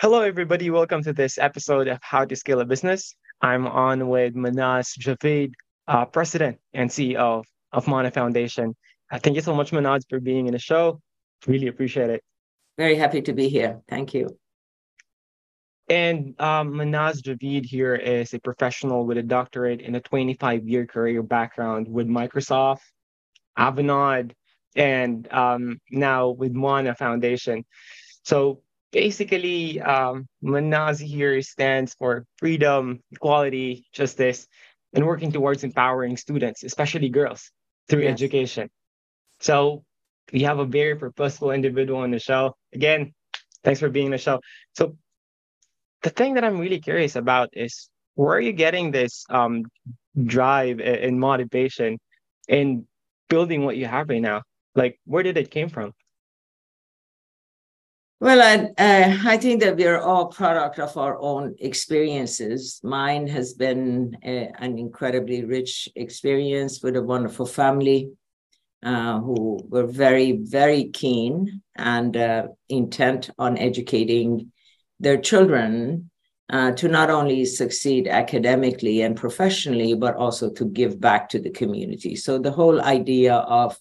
Hello, everybody. Welcome to this episode of How to Scale a Business. I'm on with Mahnaz Javid, uh, President and CEO of Mona Foundation. Uh, thank you so much, Mahnaz, for being in the show. Really appreciate it. Very happy to be here. Thank you. And um, Mahnaz Javid here is a professional with a doctorate and a 25 year career background with Microsoft, Avanade, and um, now with Mona Foundation. So basically, um, Mahnaz here stands for freedom, equality, justice, and working towards empowering students, especially girls, through yes. education. So we have a very purposeful individual on the show. Again, thanks for being show. So the thing that I'm really curious about is where are you getting this um, drive and motivation in building what you have right now? Like, where did it came from? Well, I, uh, I think that we are all product of our own experiences. Mine has been a, uh, an incredibly rich experience with a wonderful family uh, who were very, very keen and uh, intent on educating their children uh, to not only succeed academically and professionally, but also to give back to the community. So the whole idea of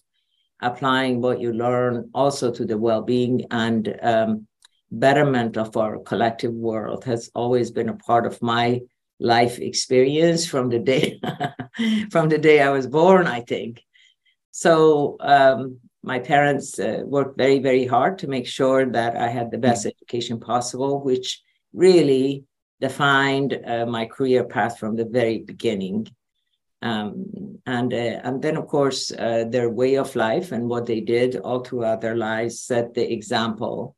applying what you learn also to the well-being and um, betterment of our collective world has always been a part of my life experience from the day from the day I was born, I think. So um, my parents uh, worked very, very hard to make sure that I had the best mm. education possible, which really defined uh, my career path from the very beginning. Um, and uh, and then of course uh, their way of life and what they did all throughout their lives set the example.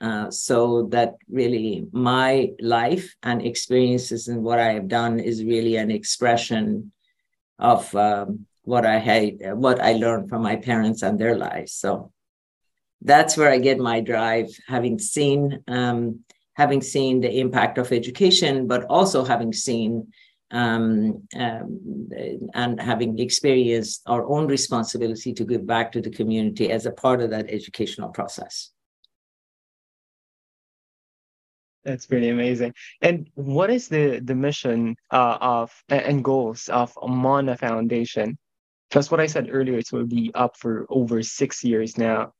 Uh, so that really my life and experiences and what I have done is really an expression of um, what I had, what I learned from my parents and their lives. So that's where I get my drive, having seen um, having seen the impact of education, but also having seen um, um, and having experienced our own responsibility to give back to the community as a part of that educational process. That's pretty amazing. And what is the the mission uh, of and goals of Mona Foundation? Just what I said earlier, it will be up for over six years now.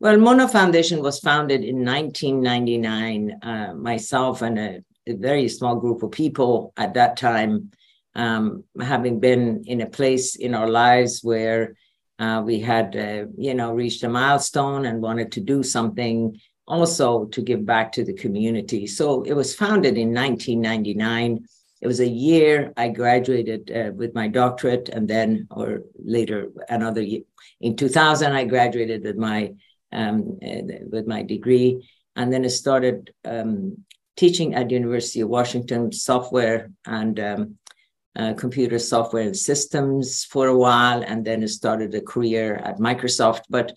Well, Mona Foundation was founded in 1999. Uh, myself and a, a, very small group of people at that time, um, having been in a place in our lives where uh, we had, uh, you know, reached a milestone and wanted to do something also to give back to the community. So it was founded in 1999 it was a year I graduated uh, with my doctorate, and then, or later, another year. In 2000, I graduated with my um, uh, with my degree, and then it started um, teaching at the University of Washington software and um, uh, computer software and systems for a while, and then started a career at Microsoft. But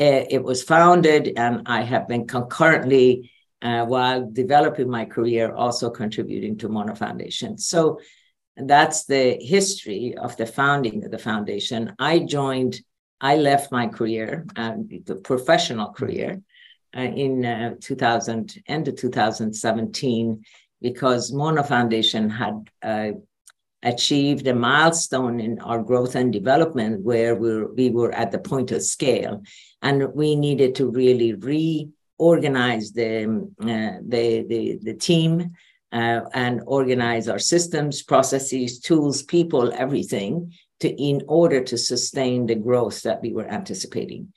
uh, it was founded, and I have been concurrently uh, while developing my career, also contributing to Mona Foundation. So that's the history of the founding of the foundation. I joined, I left my career, uh, the professional career, uh, in uh, 2000, end of 2017, because Mona Foundation had uh, achieved a milestone in our growth and development where we were, we were at the point of scale. And we needed to really reorganize the, uh, the, the, the, team uh, and organize our systems, processes, tools, people, everything to in order to sustain the growth that we were anticipating.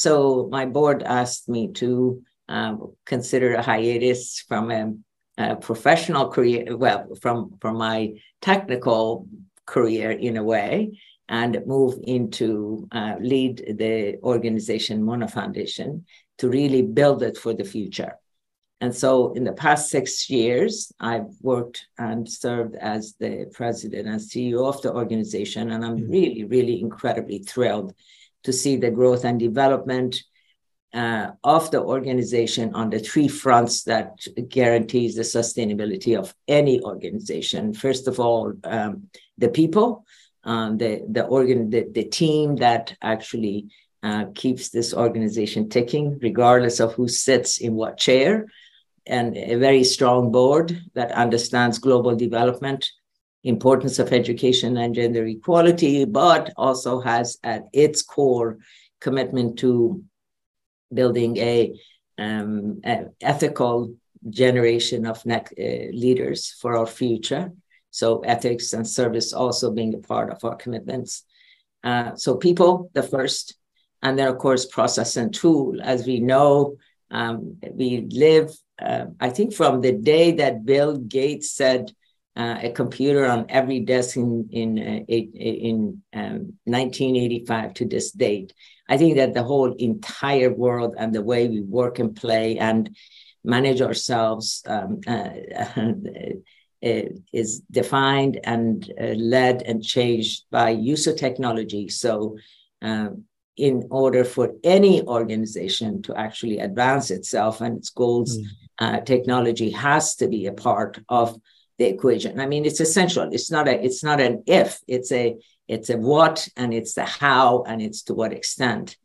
So my board asked me to um, consider a hiatus from a, a, professional career, well, from from my technical career in a way, and move into uh, lead the organization Mona Foundation to really build it for the future. And so in the past six years, I've worked and served as the president and CEO of the organization. And I'm mm-hmm. really, really incredibly thrilled to see the growth and development uh, of the organization on the three fronts that guarantees the sustainability of any organization. First of all, um, the people, um, the the organ, the, the team that actually uh, keeps this organization ticking, regardless of who sits in what chair. and a very strong board that understands global development, importance of education and gender equality, but also has at its core commitment to building a, um, a ethical generation of uh, leaders for our future. So ethics and service also being a part of our commitments. Uh, so people, the first, and then of course process and tool. As we know, um, we live. Uh, I think from the day that Bill Gates said uh, a computer on every desk in in uh, in um, 1985 to this date, I think that the whole entire world and the way we work and play and manage ourselves um, uh, is defined and uh, led and changed by use of technology. So, um, in order for any organization to actually advance itself and its goals, mm. uh, technology has to be a part of the equation. I mean, it's essential. It's not a. It's not an if. It's a. It's a what, and it's the how, and it's to what extent.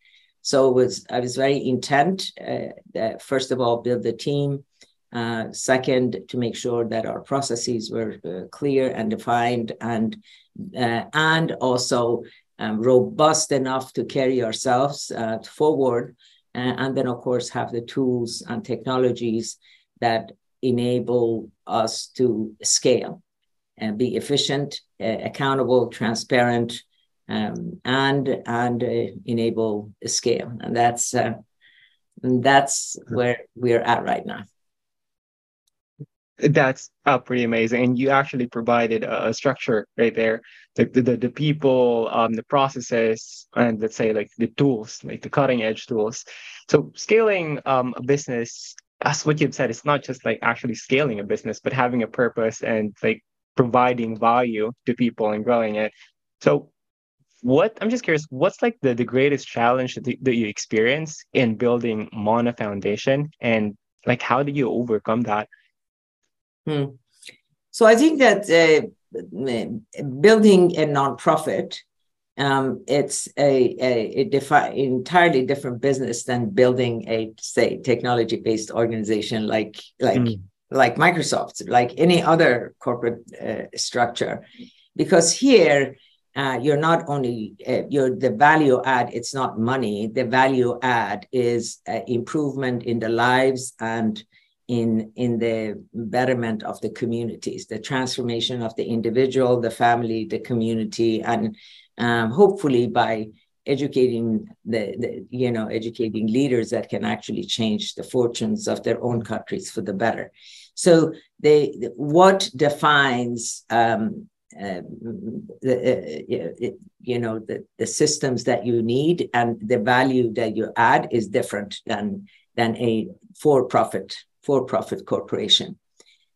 So was. I was very intent. Uh, first of all, build the team uh, second, to make sure that our processes were uh, clear and defined and, uh, and also um, robust enough to carry ourselves uh, forward. and then, of course, have the tools and technologies that enable us to scale and be efficient, accountable, transparent, um, and and uh, enable scale. And that's uh, that's where we're at right now. That's uh, pretty amazing. And you actually provided a, a structure right there. The, the, the people, um, the processes, and let's say like the tools, like the cutting edge tools. So scaling um, a business, as what you've said, it's not just like actually scaling a business, but having a purpose and like providing value to people and growing it. So what I'm just curious, what's like the, the greatest challenge that, that you experience in building Mona Foundation and like how do you overcome that? Hmm. So I think that uh, building a nonprofit, um, it's a, a, a defi- entirely different business than building a say technology based organization like like mm. like Microsoft, like any other corporate uh, structure, because here. Uh, you're not only uh, you're the value add it's not money the value add is uh, improvement in the lives and in in the betterment of the communities the transformation of the individual the family the community and um, hopefully by educating the, the, you know educating leaders that can actually change the fortunes of their own countries for the better so they what defines um, uh, the, you know the, the systems that you need and the value that you add is different than than a for-profit for-profit corporation.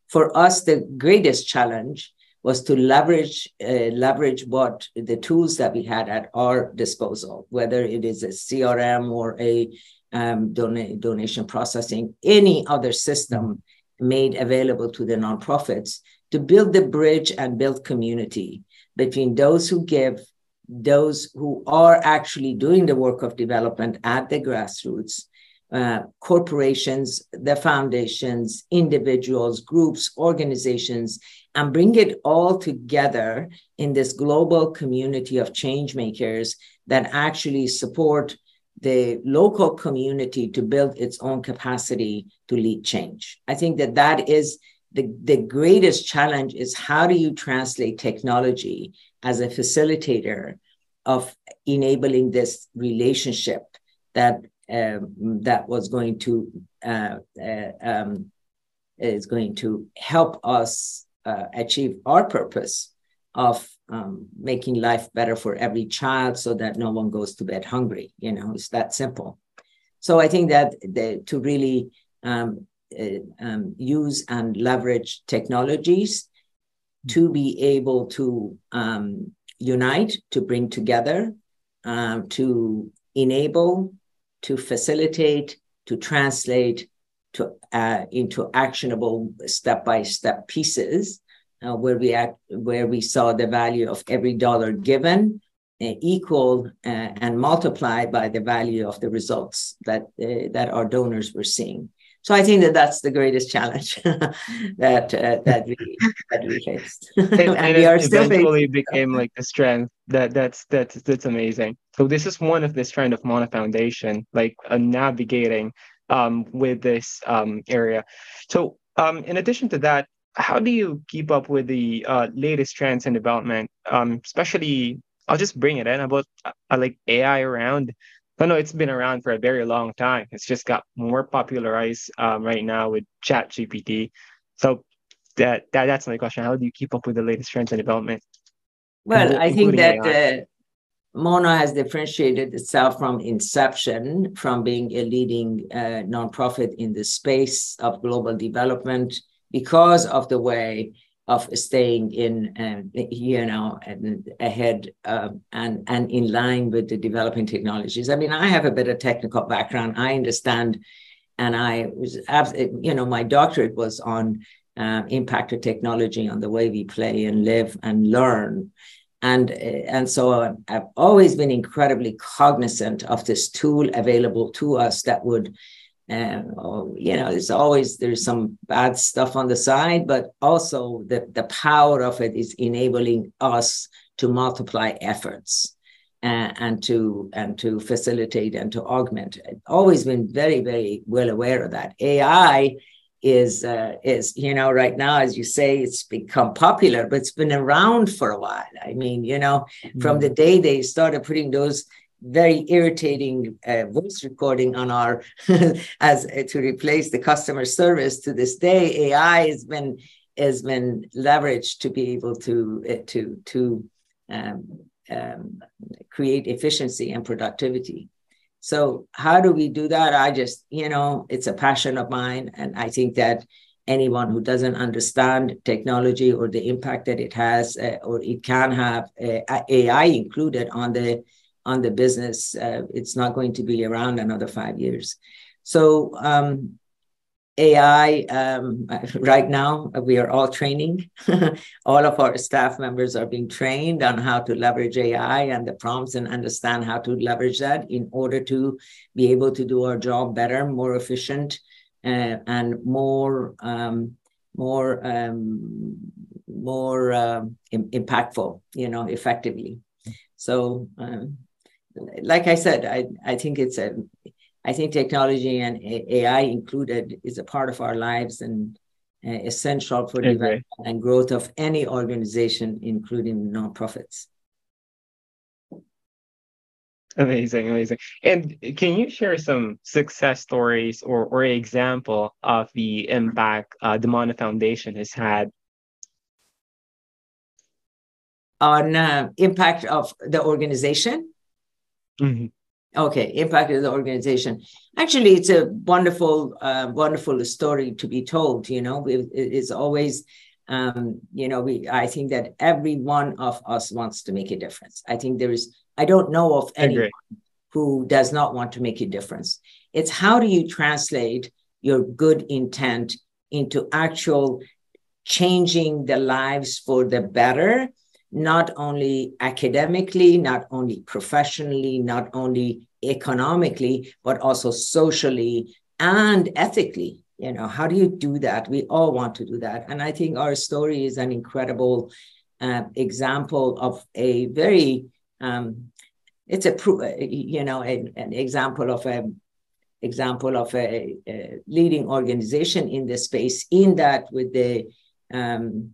For us, the greatest challenge was to leverage uh, leverage what the tools that we had at our disposal, whether it is a CRM or a um, don- donation processing, any other system made available to the nonprofits to build the bridge and build community between those who give, those who are actually doing the work of development at the grassroots, uh, corporations, the foundations, individuals, groups, organizations, and bring it all together in this global community of change makers that actually support the local community to build its own capacity to lead change. I think that that is the, the greatest challenge is how do you translate technology as a facilitator of enabling this relationship that um, that was going to uh, uh, um, is going to help us uh, achieve our purpose of um, making life better for every child so that no one goes to bed hungry you know it's that simple. So i think that the, to really um, uh, um, use and leverage technologies to be able to um, unite to bring together uh, to enable to facilitate, to translate to uh, into actionable step-by-step pieces uh, where we act, where we saw the value of every dollar given uh, equal uh, and multiplied by the value of the results that uh, that our donors were seeing. So I think that that's the greatest challenge that uh, that we that we faced, and, and, and we are still eventually became like the strength. That that's that's that's amazing. So this is one of the strength of Mona Foundation, like navigating um, with this um, area. So um, in addition to that, how do you keep up with the uh, latest trends and development, um, especially I'll just bring it in about uh, like AI around. I know it's been around for a very long time. It's just got more popularized um, right now with Chat GPT. So that, that that's my question. How do you keep up with the latest trends and development? Well, I think that uh, Mona has differentiated itself from inception, from being a leading uh, nonprofit in the space of global development because of the way of staying in, uh, you know, ahead uh, and and in line with the developing technologies. I mean, I have a bit of technical background. I understand, and I was, you know, my doctorate was on uh, impact of technology on the way we play and live and learn. And, eh, and so I've always been incredibly cognizant of this tool available to us that would eh, oh, you know there's always there's some bad stuff on the side but also the, the power of it is enabling us to multiply efforts and, and to and to facilitate and to augment. I've always been very very well aware of that. Ai is uh, is you know right now as you say it's become popular but it's been around for a while i mean you know mm-hmm. from the day they started putting those very irritating uh, voice recording on our as uh, to replace the customer service to this day ai has been has been leveraged to be able to uh, to to um, um, create efficiency and productivity so how do we do that i just you know it's a passion of mine and i think that anyone who doesn't understand technology or the impact that it has uh, or it can have uh, ai included on the on the business, uh, it's not going to be around another five years. So um, AI, um, right now, we are all training. all of our staff members are being trained on how to leverage AI and the prompts and understand how to leverage that in order to be able to do our job better, more efficient, uh, and more um, more um, more uh, impactful, you know, effectively. So um, like I said, I, I think it's a, I think technology and AI included is a part of our lives and uh, essential for okay. development and growth of any organization, including nonprofits. Amazing, amazing. And can you share some success stories or or example of the impact uh, the Mona Foundation has had on uh, impact of the organization? Mm-hmm. Okay, impact of the organization. Actually, it's a wonderful, uh, wonderful story to be told. You know, it's always, um, you know, we. I think that every one of us wants to make a difference. I think there is. I don't know of anyone who does not want to make a difference. It's how do you translate your good intent into actual changing the lives for the better not only academically, not only professionally, not only economically, but also socially and ethically. You know, how do you do that? We all want to do that. And I think our story is an incredible uh, example of a very, um, it's a, you know, a, an example of a example of a, a, leading organization in the space in that with the um,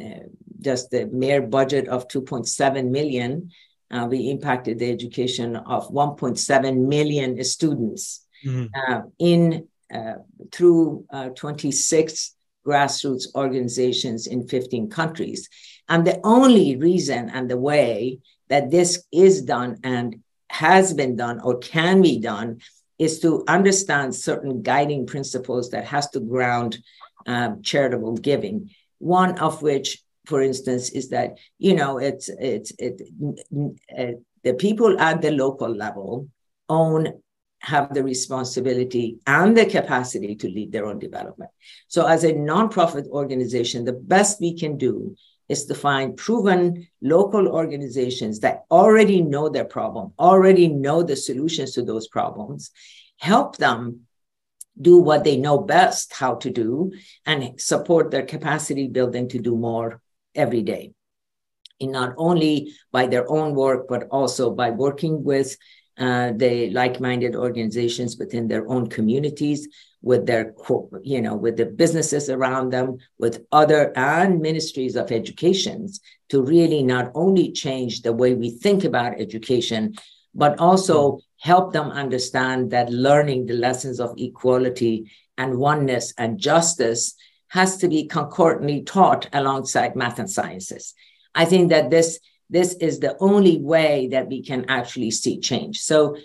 uh, just the mere budget of 2.7 million, uh, we impacted the education of 1.7 million students mm-hmm. uh, in uh, through uh, 26 grassroots organizations in 15 countries. And the only reason and the way that this is done and has been done or can be done is to understand certain guiding principles that has to ground um, charitable giving one of which, for instance, is that you know it's it's it, uh, the people at the local level own have the responsibility and the capacity to lead their own development. So, as a nonprofit organization, the best we can do is to find proven local organizations that already know their problem, already know the solutions to those problems, help them do what they know best how to do and support their capacity building to do more every day. And not only by their own work, but also by working with uh, the like-minded organizations within their own communities, with their, you know, with the businesses around them, with other and ministries of educations to really not only change the way we think about education, but also help them understand that learning the lessons of equality and oneness and justice has to be concordantly taught alongside math and sciences. I think that this this is the only way that we can actually see change. So,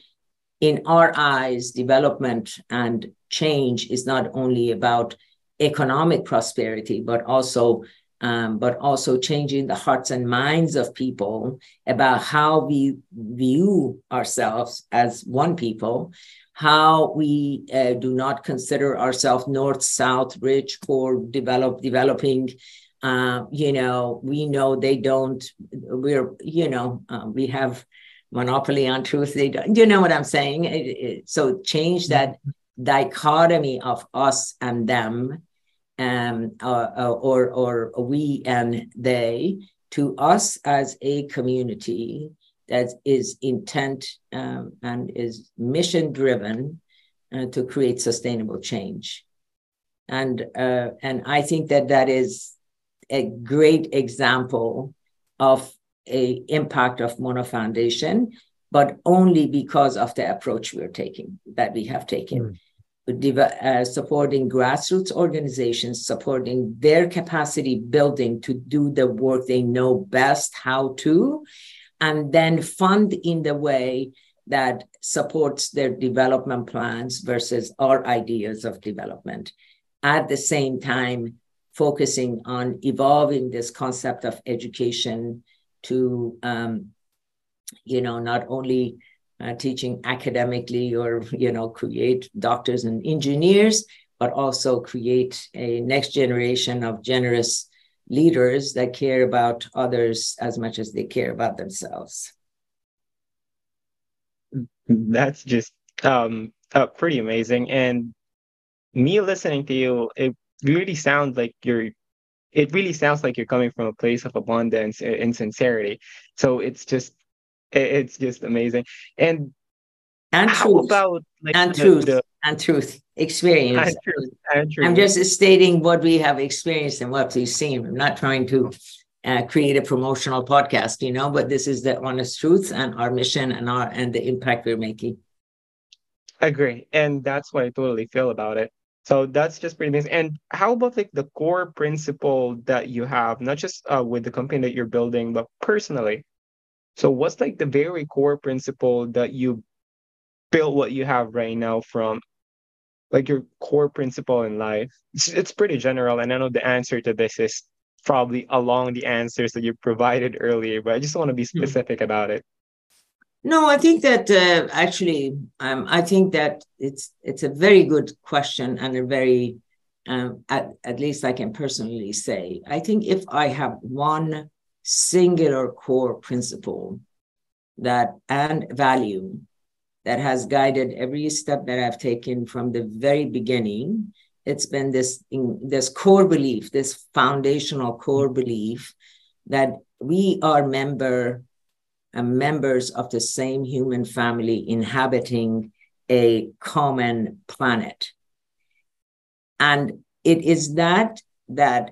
in our eyes, development and change is not only about economic prosperity, but also um, but also changing the hearts and minds of people about how we view ourselves as one people, how we uh, do not consider ourselves north, south, rich, poor, developed, developing, uh, you know, we know they don't, we're, you know, uh, we have monopoly on truth. They don't, you know what I'm saying? It, it, so change that dichotomy of us and them, um, uh, or, or we and they, to us as a community that is intent um, and is mission driven uh, to create sustainable change. And, uh, and I think that that is a great example of a impact of Mona Foundation, but only because of the approach we're taking, that we have taken. Mm. Uh, supporting grassroots organizations, supporting their capacity building to do the work they know best how to, and then fund in the way that supports their development plans versus our ideas of development. At the same time, focusing on evolving this concept of education to, um, you know, not only uh, teaching academically or, you know, create doctors and engineers, but also create a next generation of generous leaders that care about others as much as they care about themselves. That's just um, uh, pretty amazing. And me listening to you, it really sounds like you're it really sounds like you're coming from a place of abundance and sincerity so it's just it's just amazing and and how truth. about like, and the, truth the, and truth experience and truth, and truth. i'm just stating what we have experienced and what we've seen i'm not trying to uh, create a promotional podcast you know but this is the honest truth and our mission and our and the impact we're making agree and that's what i totally feel about it so that's just pretty amazing. And how about like the core principle that you have, not just uh, with the company that you're building, but personally? So what's like the very core principle that you built what you have right now from like your core principle in life? It's, it's pretty general. And I know the answer to this is probably along the answers that you provided earlier, but I just want to be hmm. specific mm-hmm. about it. No, I think that uh, actually, um, I think that it's it's a very good question and a very, um, at, at least I can personally say, I think if I have one singular core principle that and value that has guided every step that I've taken from the very beginning, it's been this this core belief, this foundational core belief that we are member and members of the same human family inhabiting a common planet. And it is that that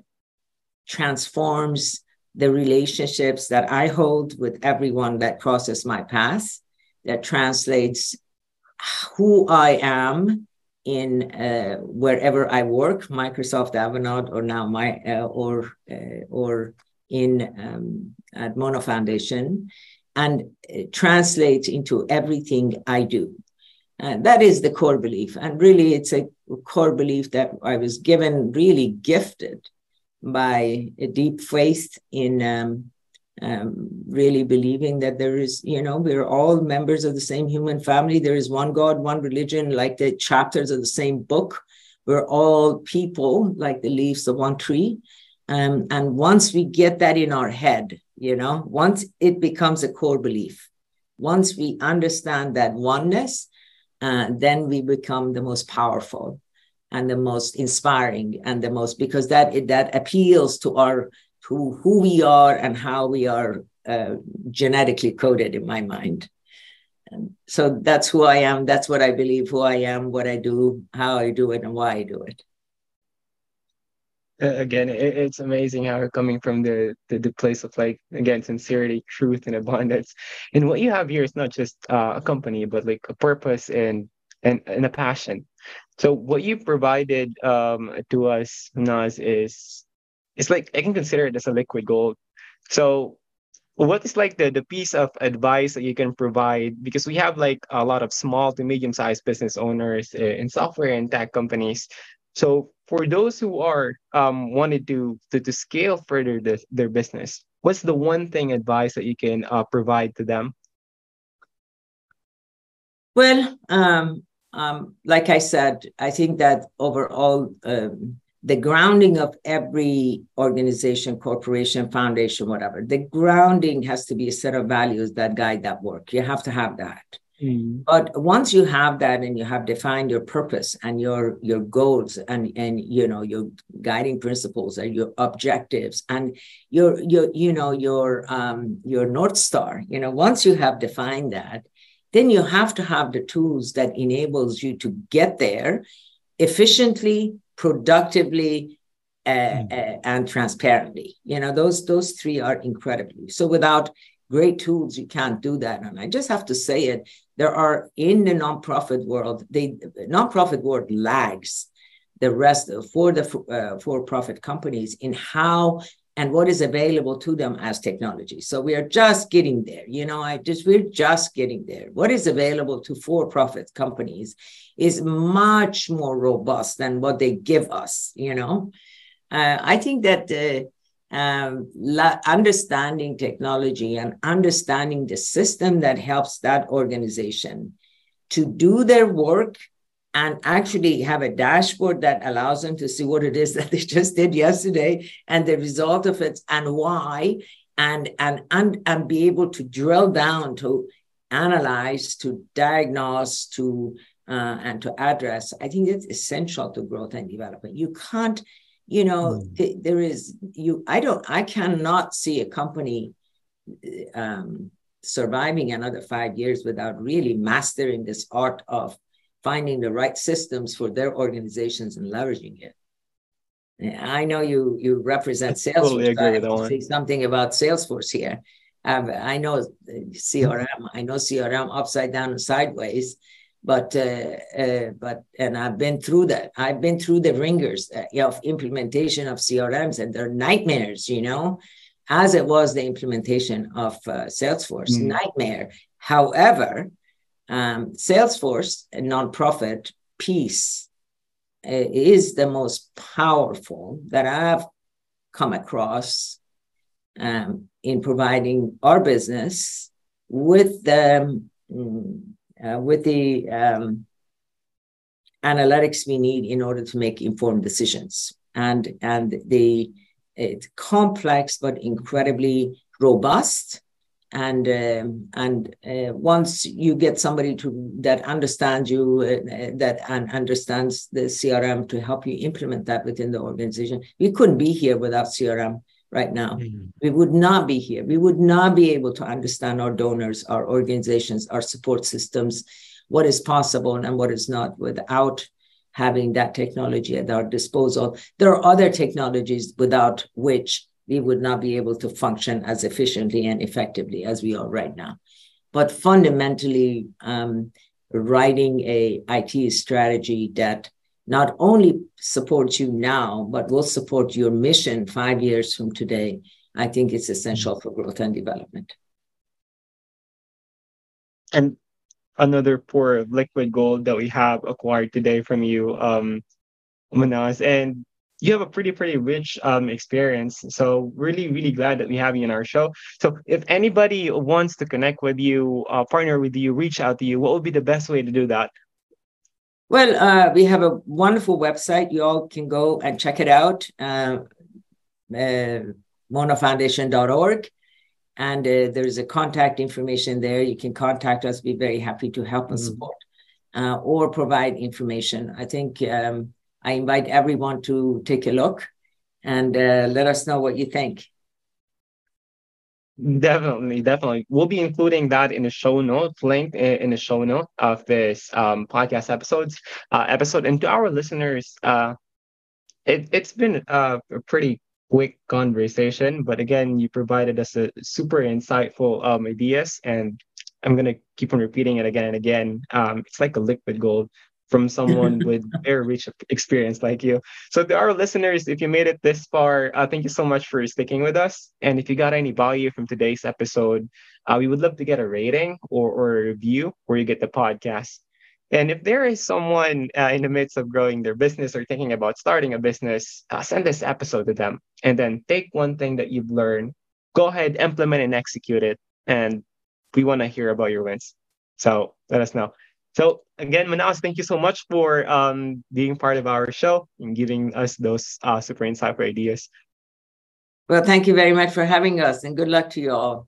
transforms the relationships that I hold with everyone that crosses my path, that translates who I am in uh, wherever I work, Microsoft Avanade, or now my uh, or uh, or in um, at Mona Foundation, and translates into everything I do. And that is the core belief. And really, it's a core belief that I was given, really gifted by a deep faith in um, um, really believing that there is, you know, we're all members of the same human family. There is one God, one religion, like the chapters of the same book. We're all people, like the leaves of one tree. Um, and once we get that in our head, you know, once it becomes a core belief, once we understand that oneness, uh, then we become the most powerful. and the most inspiring and the most because that that appeals to our to who we are and how we are uh, genetically coded in my mind. And so that's who I am. That's what I believe. Who I am, what I do, how I do it, and why I do it again it, it's amazing how you're coming from the, the, the place of like again sincerity truth and abundance and what you have here is not just uh, a company but like a purpose and and, and a passion so what you provided um, to us Naz is it's like I can consider it as a liquid gold. So what is like the, the piece of advice that you can provide? Because we have like a lot of small to medium sized business owners in software and tech companies. So for those who are um, wanted to, to to scale further this, their business, what's the one thing advice that you can uh, provide to them? Well, um, um, like I said, I think that overall, um, the grounding of every organization, corporation, foundation, whatever, the grounding has to be a set of values that guide that work. You have to have that. Mm. But once you have that and you have defined your purpose and your your goals and and you know your guiding principles and your objectives and your your you know your um your north star, you know, once you have defined that, then you have to have the tools that enables you to get there efficiently, productively, uh, mm. uh, and transparently. You know, those those three are incredibly so without great tools you can't do that and i just have to say it there are in the nonprofit world, the nonprofit world lags the rest for the uh, for-profit companies in how and what is available to them as technology. So we are just getting there. You know, I just we're just getting there. What is available to for-profit companies is much more robust than what they give us. You know, uh, I think that. Uh, um, la- understanding technology and understanding the system that helps that organization to do their work and actually have a dashboard that allows them to see what it is that they just did yesterday and the result of it and why and and and, and be able to drill down to analyze to diagnose to uh, and to address i think it's essential to growth and development you can't you know mm. th- there is you i don't i cannot see a company um, surviving another five years without really mastering this art of finding the right systems for their organizations and leveraging it i know you you represent salesforce totally agree with that one. say something about salesforce here um, i know crm i know crm upside down and sideways but uh, uh, but and I've been through that. I've been through the ringers uh, of implementation of CRMs, and they're nightmares, you know, as it was the implementation of uh, Salesforce, mm. nightmare. However, um, Salesforce, a nonprofit piece, uh, is the most powerful that I've come across um, in providing our business with the um, uh, with the um, analytics we need in order to make informed decisions. And, and the it's complex but incredibly robust. And um, and uh, once you get somebody to that understands you, uh, that and understands the CRM to help you implement that within the organization, we couldn't be here without CRM right now. Mm-hmm. We would not be here. We would not be able to understand our donors, our organizations, our support systems, what is possible and what is not without having that technology at our disposal. There are other technologies without which we would not be able to function as efficiently and effectively as we are right now. But fundamentally, um, writing a IT strategy that not only supports you now, but will support your mission five years from today, I think it's essential for growth and development. And another pour of liquid gold that we have acquired today from you, um, Mahnaz, and you have a pretty, pretty rich um, experience. So really, really glad that we have you in our show. So if anybody wants to connect with you, uh, partner with you, reach out to you, what would be the best way to do that? Well, uh, we have a wonderful website. You all can go and check it out, uh, uh, monafoundation.org. And uh, there's a contact information there. You can contact us. Be very happy to help and mm-hmm. support uh, or provide information. I think um, I invite everyone to take a look and uh, let us know what you think. Definitely, definitely. We'll be including that in the show notes, link in the show note of this um, podcast episodes uh, episode. And to our listeners, uh, it it's been a, a pretty quick conversation, but again, you provided us a super insightful um, ideas, and I'm gonna keep on repeating it again and again. Um, it's like a liquid gold from someone with very rich experience like you. So to our listeners, if you made it this far, uh, thank you so much for sticking with us. And if you got any value from today's episode, uh, we would love to get a rating or, or a review where you get the podcast. And if there is someone uh, in the midst of growing their business or thinking about starting a business, uh, send this episode to them and then take one thing that you've learned, go ahead, implement and execute it. And we want to hear about your wins. So let us know. So again, Mahnaz, thank you so much for um, being part of our show and giving us those uh, super insightful ideas. Well, thank you very much for having us and good luck to you all.